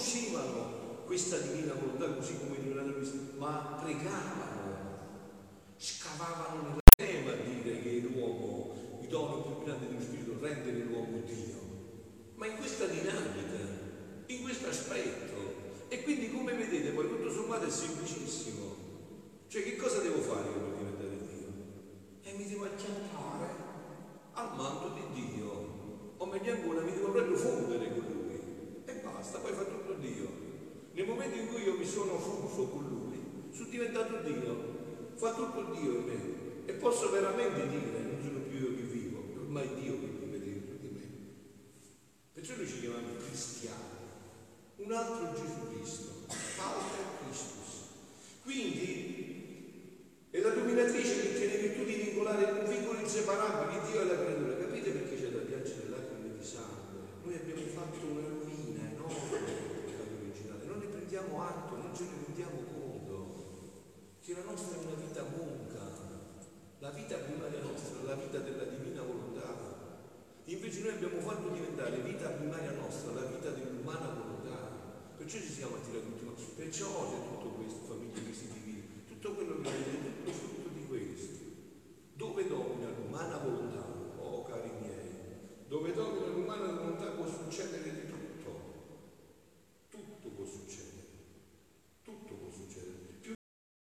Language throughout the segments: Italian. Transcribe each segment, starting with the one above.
conoscevano questa divina volontà così come l'hanno vista, ma pregavano, scavavano nella tema a dire che l'uomo, il dono più grande dello Spirito, rendere l'uomo Dio. Ma in questa dinamica, in questo aspetto, e quindi come vedete poi tutto sommato è semplicissimo. Cioè che cosa devo fare io per diventare Dio? E mi devo acchiappare al manto di Dio. O meglio ancora mi devo proprio fondere con Lui. Basta, poi fa tutto Dio. Nel momento in cui io mi sono fuso con Lui, sono diventato Dio. Fa tutto Dio in me. E posso veramente dire, non sono più io che vivo, ormai Dio che vive dentro di me. Perciò noi ci chiamiamo cristiani un altro Gesù Cristo, Pater Christus. Quindi è la dominatrice che tiene virtù di vincolare un vincolo inseparabile di Dio e la creatura. Capite perché c'è da piangere lacrime di sangue? Noi abbiamo fatto una rovina enorme del peccato originale, non ne prendiamo atto, non ce ne rendiamo conto, che la nostra è una vita monca, la vita primaria nostra, la vita della divina volontà. Invece noi abbiamo fatto diventare vita primaria nostra la vita dell'umana volontà. Perciò ci siamo attirati tutti, perciò c'è tutto questo, famiglie che si divide, tutto quello che vedete, tutto frutto di questo. Dove domina l'umana volontà, oh cari miei, dove domina l'umana volontà può succedere di tutto. Tutto può succedere. Tutto può succedere. Più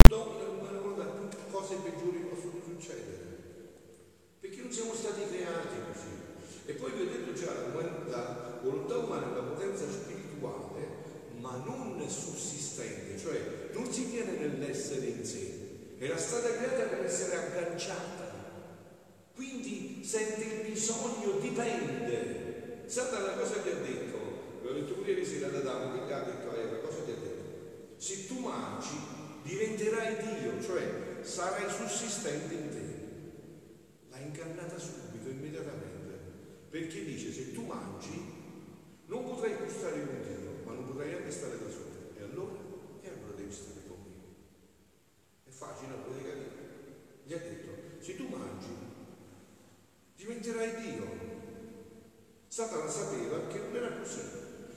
domina l'umana volontà, più cose peggiori possono succedere. Perché non siamo stati creati così. E poi vi ho detto già, la volontà umana è la potenza spirituale ma non sussistente, cioè non si tiene nell'essere in sé, era stata creata per essere agganciata, quindi sente il bisogno, dipende. Satana cosa ti ha detto? L'ho detto pure ieri sera ad Adamo, che gli ha detto a cosa ti ha detto? Se tu mangi diventerai Dio, cioè sarai sussistente in te. L'ha ingannata subito, immediatamente, perché dice se tu mangi non potrai gustare con Dio ma non potrai neanche stare da solo. E allora? E allora devi stare con me. È facile, non potete capire. Gli ha detto, se tu mangi, diventerai Dio. Satana sapeva che non era così,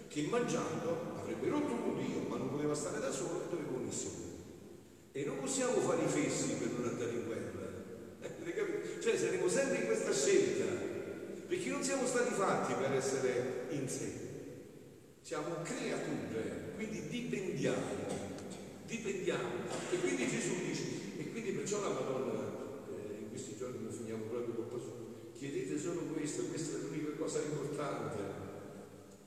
che mangiando avrebbe rotto con Dio, ma non poteva stare da solo e doveva unirsi con lui. E non possiamo fare i fessi per non andare in guerra. Eh, cioè saremo sempre in questa scelta, perché non siamo stati fatti per essere in sé siamo creature, quindi dipendiamo, dipendiamo. E quindi Gesù dice, e quindi perciò la Madonna, eh, in questi giorni non finiamo proprio con questo, chiedete solo questo, questa è l'unica cosa importante.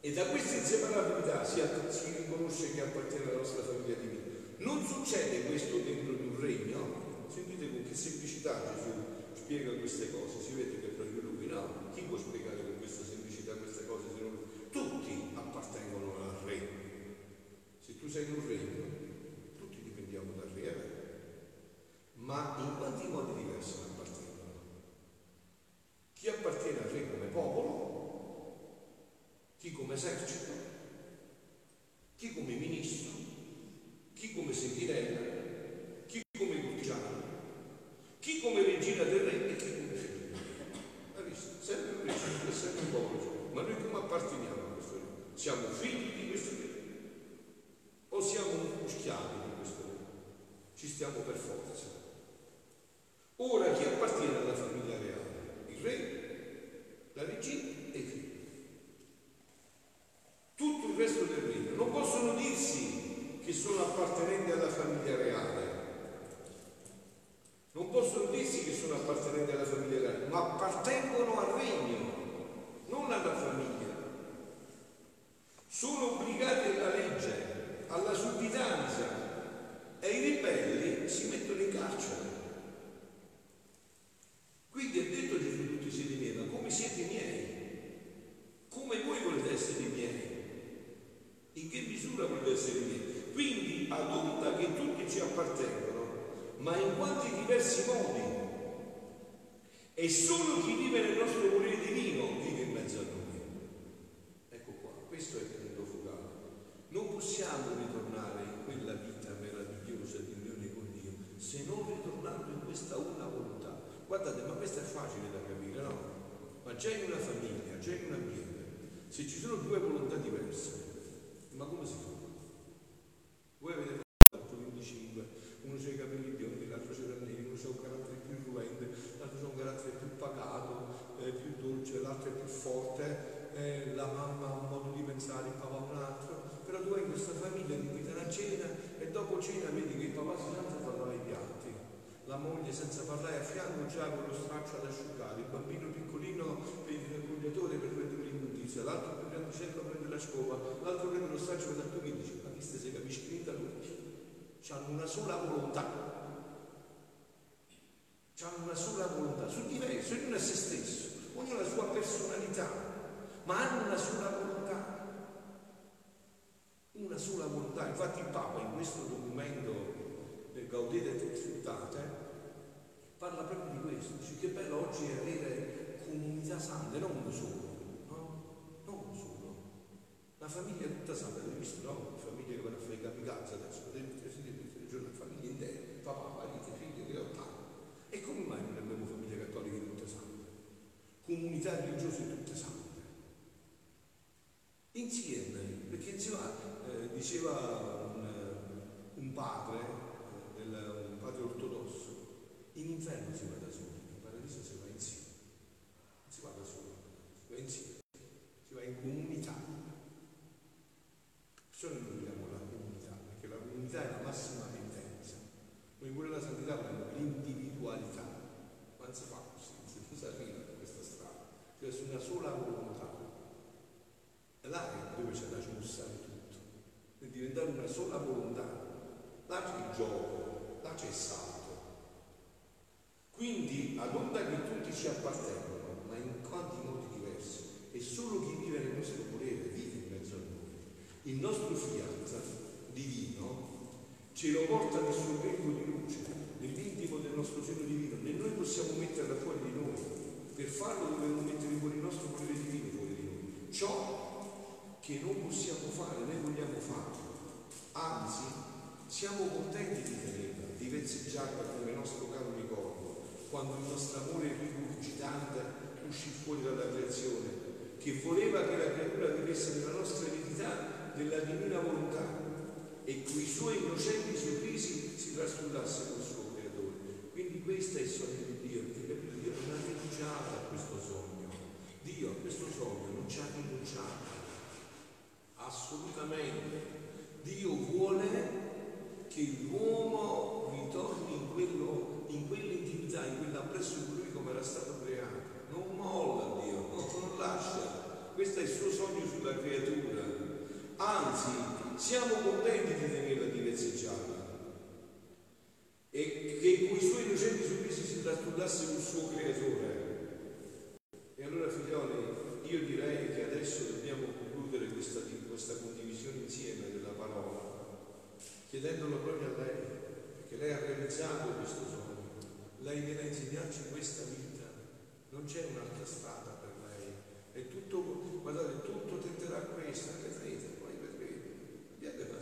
E da questa inseparabilità si, si riconosce che appartiene alla nostra famiglia divina. Non succede questo dentro di un regno, sentite con che semplicità Gesù spiega queste cose, si vede che proprio lui, no? Chi può spiegare con questa semplicità queste cose se non lui? Tutti appartengono al re. Se tu sei un regno, tutti dipendiamo dal re, eh? ma in quanti modi diversi appartengono? Chi appartiene al re come popolo, chi come esercito, chi come ministro, chi come sentinella, chi come cortigiano, chi come regina del re e chi come figlio. Hai visto? Sempre un regno, sempre un popolo. Ma noi come apparteniamo? Siamo figli di questo Dio o siamo schiavi di questo Dio? Ci stiamo per forza. Ora chi appartiene alla famiglia reale? Il re, la regina e i figli. Tutto il resto del regno non possono dirsi che sono appartenenti alla famiglia reale. Non possono dirsi che sono appartenenti alla famiglia reale, ma appartengono al regno, non alla famiglia sono obbligati alla legge, alla sudditanza e i ribelli si mettono in carcere. Quindi ha detto Gesù tutti siete miei, ma come siete miei? Come voi volete essere miei? In misura volete essere miei? Quindi ad onta che tutti ci appartengono, ma in quanti diversi modi. E solo chi vive nel nostro volere divino vive in mezzo a noi. Ecco qua, questo è non possiamo ritornare in quella vita meravigliosa di unione con Dio se non ritornando in questa una volontà. Guardate, ma questo è facile da capire, no? Ma già in una famiglia, già in un ambiente, se ci sono due volontà diverse, Ma come si fa? Voi avete fatto 25, uno c'ha i capelli biondi, l'altro c'era neri, uno c'ha un carattere più ruente, l'altro c'ha un carattere più pagato, eh, più dolce, l'altro è più forte, eh, la mamma ha un modo di pensare, il papà un altro, però tu hai in questa famiglia di invitano a cena e dopo cena vedi che il papà si alza a lavare i piatti, la moglie senza parlare a fianco già con lo straccio ad asciugare, il bambino piccolino per il rugliatore per prendere l'immondizia, l'altro per grandicello prende la scopa, l'altro prende lo straccio per la tua dice, ma chi se capisci che da lui? Hanno una sola volontà, hanno una sola volontà, sono diversi, ognuno è se stesso, ognuno ha la sua personalità, ma hanno una sola volontà. Una sola volontà. Infatti il Papa in questo documento Gaudete et Exultate parla proprio di questo, dice che bello oggi avere comunità sante, non solo, no? Non solo. La famiglia tutta santa, avete visto, no? Le famiglie che vanno a fare i kamikaze adesso, vedete, giorno famiglie intere, papà, marito, figli, che ottavo. E come mai non abbiamo famiglie cattoliche tutte sante? Comunità religiose tutte sante. Insieme, perché insieme eh, diceva un, un padre, eh, del, un padre ortodosso, in inferno si va da solo, in paradiso si va insieme, non si va da solo, si va insieme, si va in comunità. Perciò noi vogliamo la comunità, perché la comunità è la massima tendenza. Noi pure la santità vogliamo l'individualità, ma non si fa così, non si arriva da questa strada, cioè su una sola volontà. E là è dove c'è da smussare tutto, per diventare una sola volontà. Là c'è il gioco, là c'è il salto. Quindi ad onda che tutti ci appartengono, ma in quanti modi diversi, e solo chi vive nel nostro volere vive in mezzo a noi. Il nostro fiat divino ce lo porta nel suo tempo di luce, nell'intimo del nostro seno divino, né noi possiamo metterla fuori di noi. Per farlo dobbiamo mettere fuori il nostro volere divino fuori di noi. Ciò che non possiamo fare, noi vogliamo farlo. Anzi, siamo contenti di tenerla, di vezzeggiarla come nostro caro ricordo, quando il nostro amore rigurgitante uscì fuori dalla creazione, che voleva che la creatura vivesse nella nostra eredità della divina volontà e quei suoi innocenti sorrisi si trascurasse col suo creatore. Quindi questo è il sogno di Dio, perché? Dio non ha rinunciato a questo sogno. Dio a questo sogno non ci ha rinunciato assolutamente. Dio vuole che l'uomo ritorni in, quello, in quell'intimità, in quell'appresso in lui come era stato creato. Non molla Dio, non lascia. Questo è il suo sogno sulla creatura. Anzi, siamo contenti di tenerla di vezzeggiarla e che con i suoi innocenti sorrisi si trascurasse il suo creatore. E allora figlioli, io direi che adesso dobbiamo concludere questa, questa condivisione insieme della parola, chiedendolo proprio a lei, perché lei ha realizzato questo sogno, lei viene a insegnarci questa vita, non c'è un'altra strada per lei, è tutto, guardate, tutto tenterà questa, vedrete, abbiate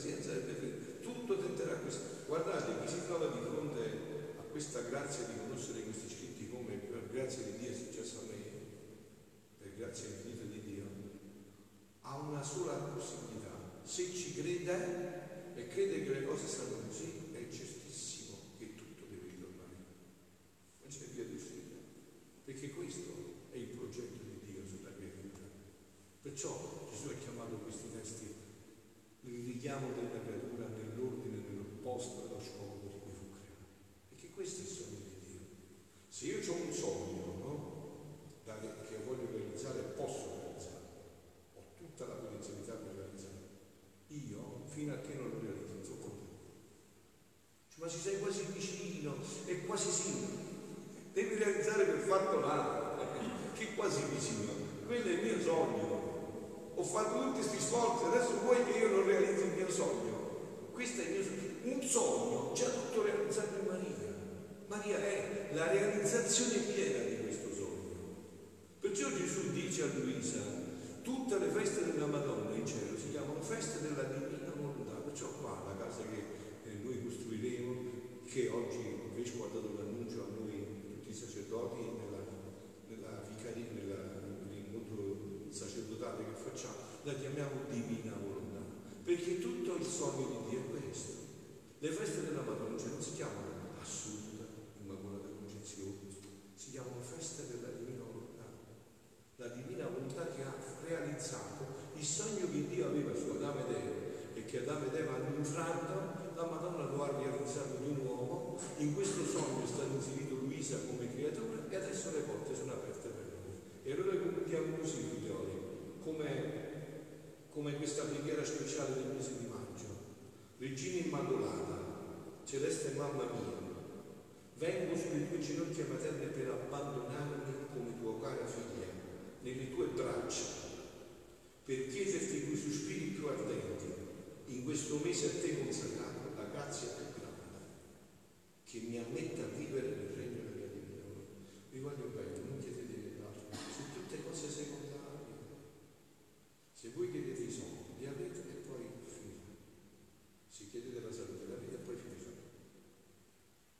pazienza e vedrete, tutto tenterà questa. Guardate, chi si trova di fronte a questa grazia di conoscere questi scritti come per grazia di Dio è successo a me, per grazia infinita di Dio, ha una sola possibilità. Se ci crede e crede che le cose stanno così, è certissimo che tutto deve ritornare. Non c'è via di uscita. Perché questo è il progetto di Dio sulla creatura. Perciò Gesù ha chiamato questi testi il richiamo della creatura nell'ordine, nel posto dello scopo di cui fu creato. Perché questo è il sogno di Dio. Se io ho un sogno, no? che voglio realizzare, posso realizzare, ho tutta la potenzialità per realizzare. Io, fino a che non lo realizzo, non so come. Ma ci sei quasi vicino, è quasi sì. Devi realizzare quel fatto là, che quasi vicino. Quello è il mio sogno. Ho fatto tutti questi sforzi, adesso vuoi che io non realizzi il mio sogno. Questo è il mio sogno. Un sogno già tutto realizzato in Maria. Maria è la realizzazione piena di questo sogno. Perciò Gesù dice a Luisa, tutte le feste della Madonna in cielo si chiamano feste della divina volontà. Perciò qua la casa che eh, noi costruiremo, che oggi il Vescovo ha l'annuncio a noi, tutti i sacerdoti, nella, nella vicaria, nell'incontro sacerdotale che facciamo, la chiamiamo divina volontà. Perché tutto il sogno di Dio è questo. Le feste della Madonna cioè, non si chiamano assurda, immacolata concezione, si chiamano feste della divina volontà. La divina volontà che ha realizzato il sogno che Dio aveva su Adamo ed Eva e che Adamo ed Eva hanno infranto, la Madonna lo ha realizzato di nuovo. In questo sogno è stato inserito Luisa come creatura e adesso le porte sono aperte per noi. E allora concludiamo così, figlioli, come come questa preghiera speciale del mese di. Regina Immacolata, celeste mamma mia, vengo sulle tue ginocchia materne per abbandonarmi come tua cara figlia nelle tue braccia, per chiederti coi sospiri più ardenti, in questo mese a te consacrato, la grazia più grande, che mi ammetta a vivere nel regno della divina. Vi voglio bene, non chiedete altro, su tutte cose secondarie. Se voi chiedete i soldi, li avete e poi finite. Se chiedete la salute, la avete e poi finite.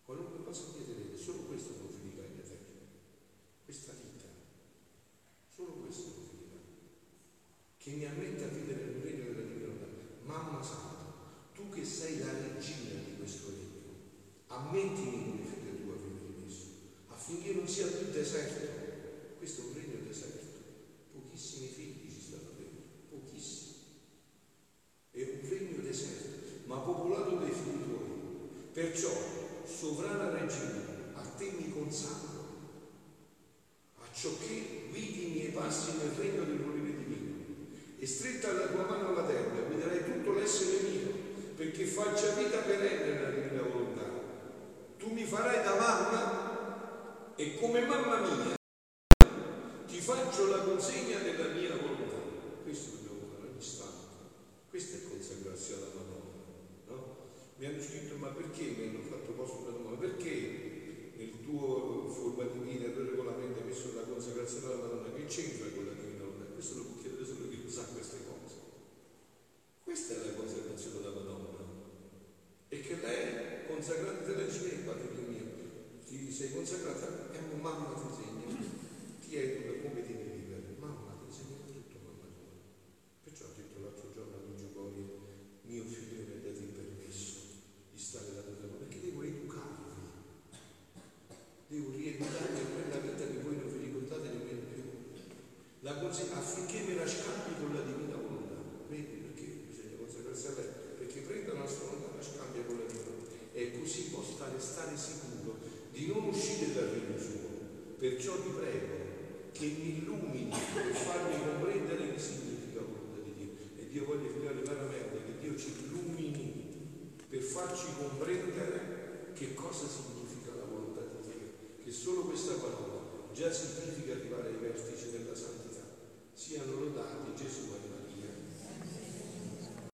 Qualunque cosa chiederete, solo questo non finirà in eterno. Questa vita, solo questo non finirà. Mi ammette a vivere nel regno della divinità. Mamma Santa, tu che sei la regina di questo regno, ammettimi come figlia tua a vivere in esso, affinché non sia più deserto. Questo è un regno deserto. Pochissimi figli ci stanno dentro, pochissimi. È un regno deserto, ma popolato dai figli tuoi. Perciò, sovrana regina, a te mi consacro, acciò che guidi i miei passi nel regno del. E stretta alla tua mano materna, guiderai tutto l'essere mio, perché faccia vita perenne nella divina volontà. Tu mi farai da mamma e come mamma mia ti faccio la consegna della mia volontà. Questo dobbiamo fare ogni istante. Questa è consacrazione alla Madonna. No? Mi hanno scritto, ma perché mi hanno fatto posto una domanda? Perché nel tuo forma divina, nel tuo regolamento hai messo la consacrazione alla Madonna? Che c'entra con la divina volontà? Questo lo può chiedere solo sa queste cose. Questa è la consacrazione alla Madonna. E che lei, consacrata te la dice, padre mio, ti sei consacrata, e mamma ti insegna, ti educa come devi vivere. Mamma ti insegna tutto, mamma tua. Perciò ho detto l'altro giorno a Luigi Gori, mio figlio mi ha dato il permesso di stare da te, perché devo educarvi. Devo rieducarvi a quella vita che voi non vi ricordate nemmeno più. La conse- affinché me la scambi state sicuro di non uscire dal regno suo. Perciò ti prego che mi illumini per farmi comprendere che significa volontà di Dio. E Dio voglio spiegare veramente che Dio ci illumini per farci comprendere che cosa significa la volontà di Dio. Che solo questa parola già significa arrivare ai vertici della santità. Siano lodati Gesù e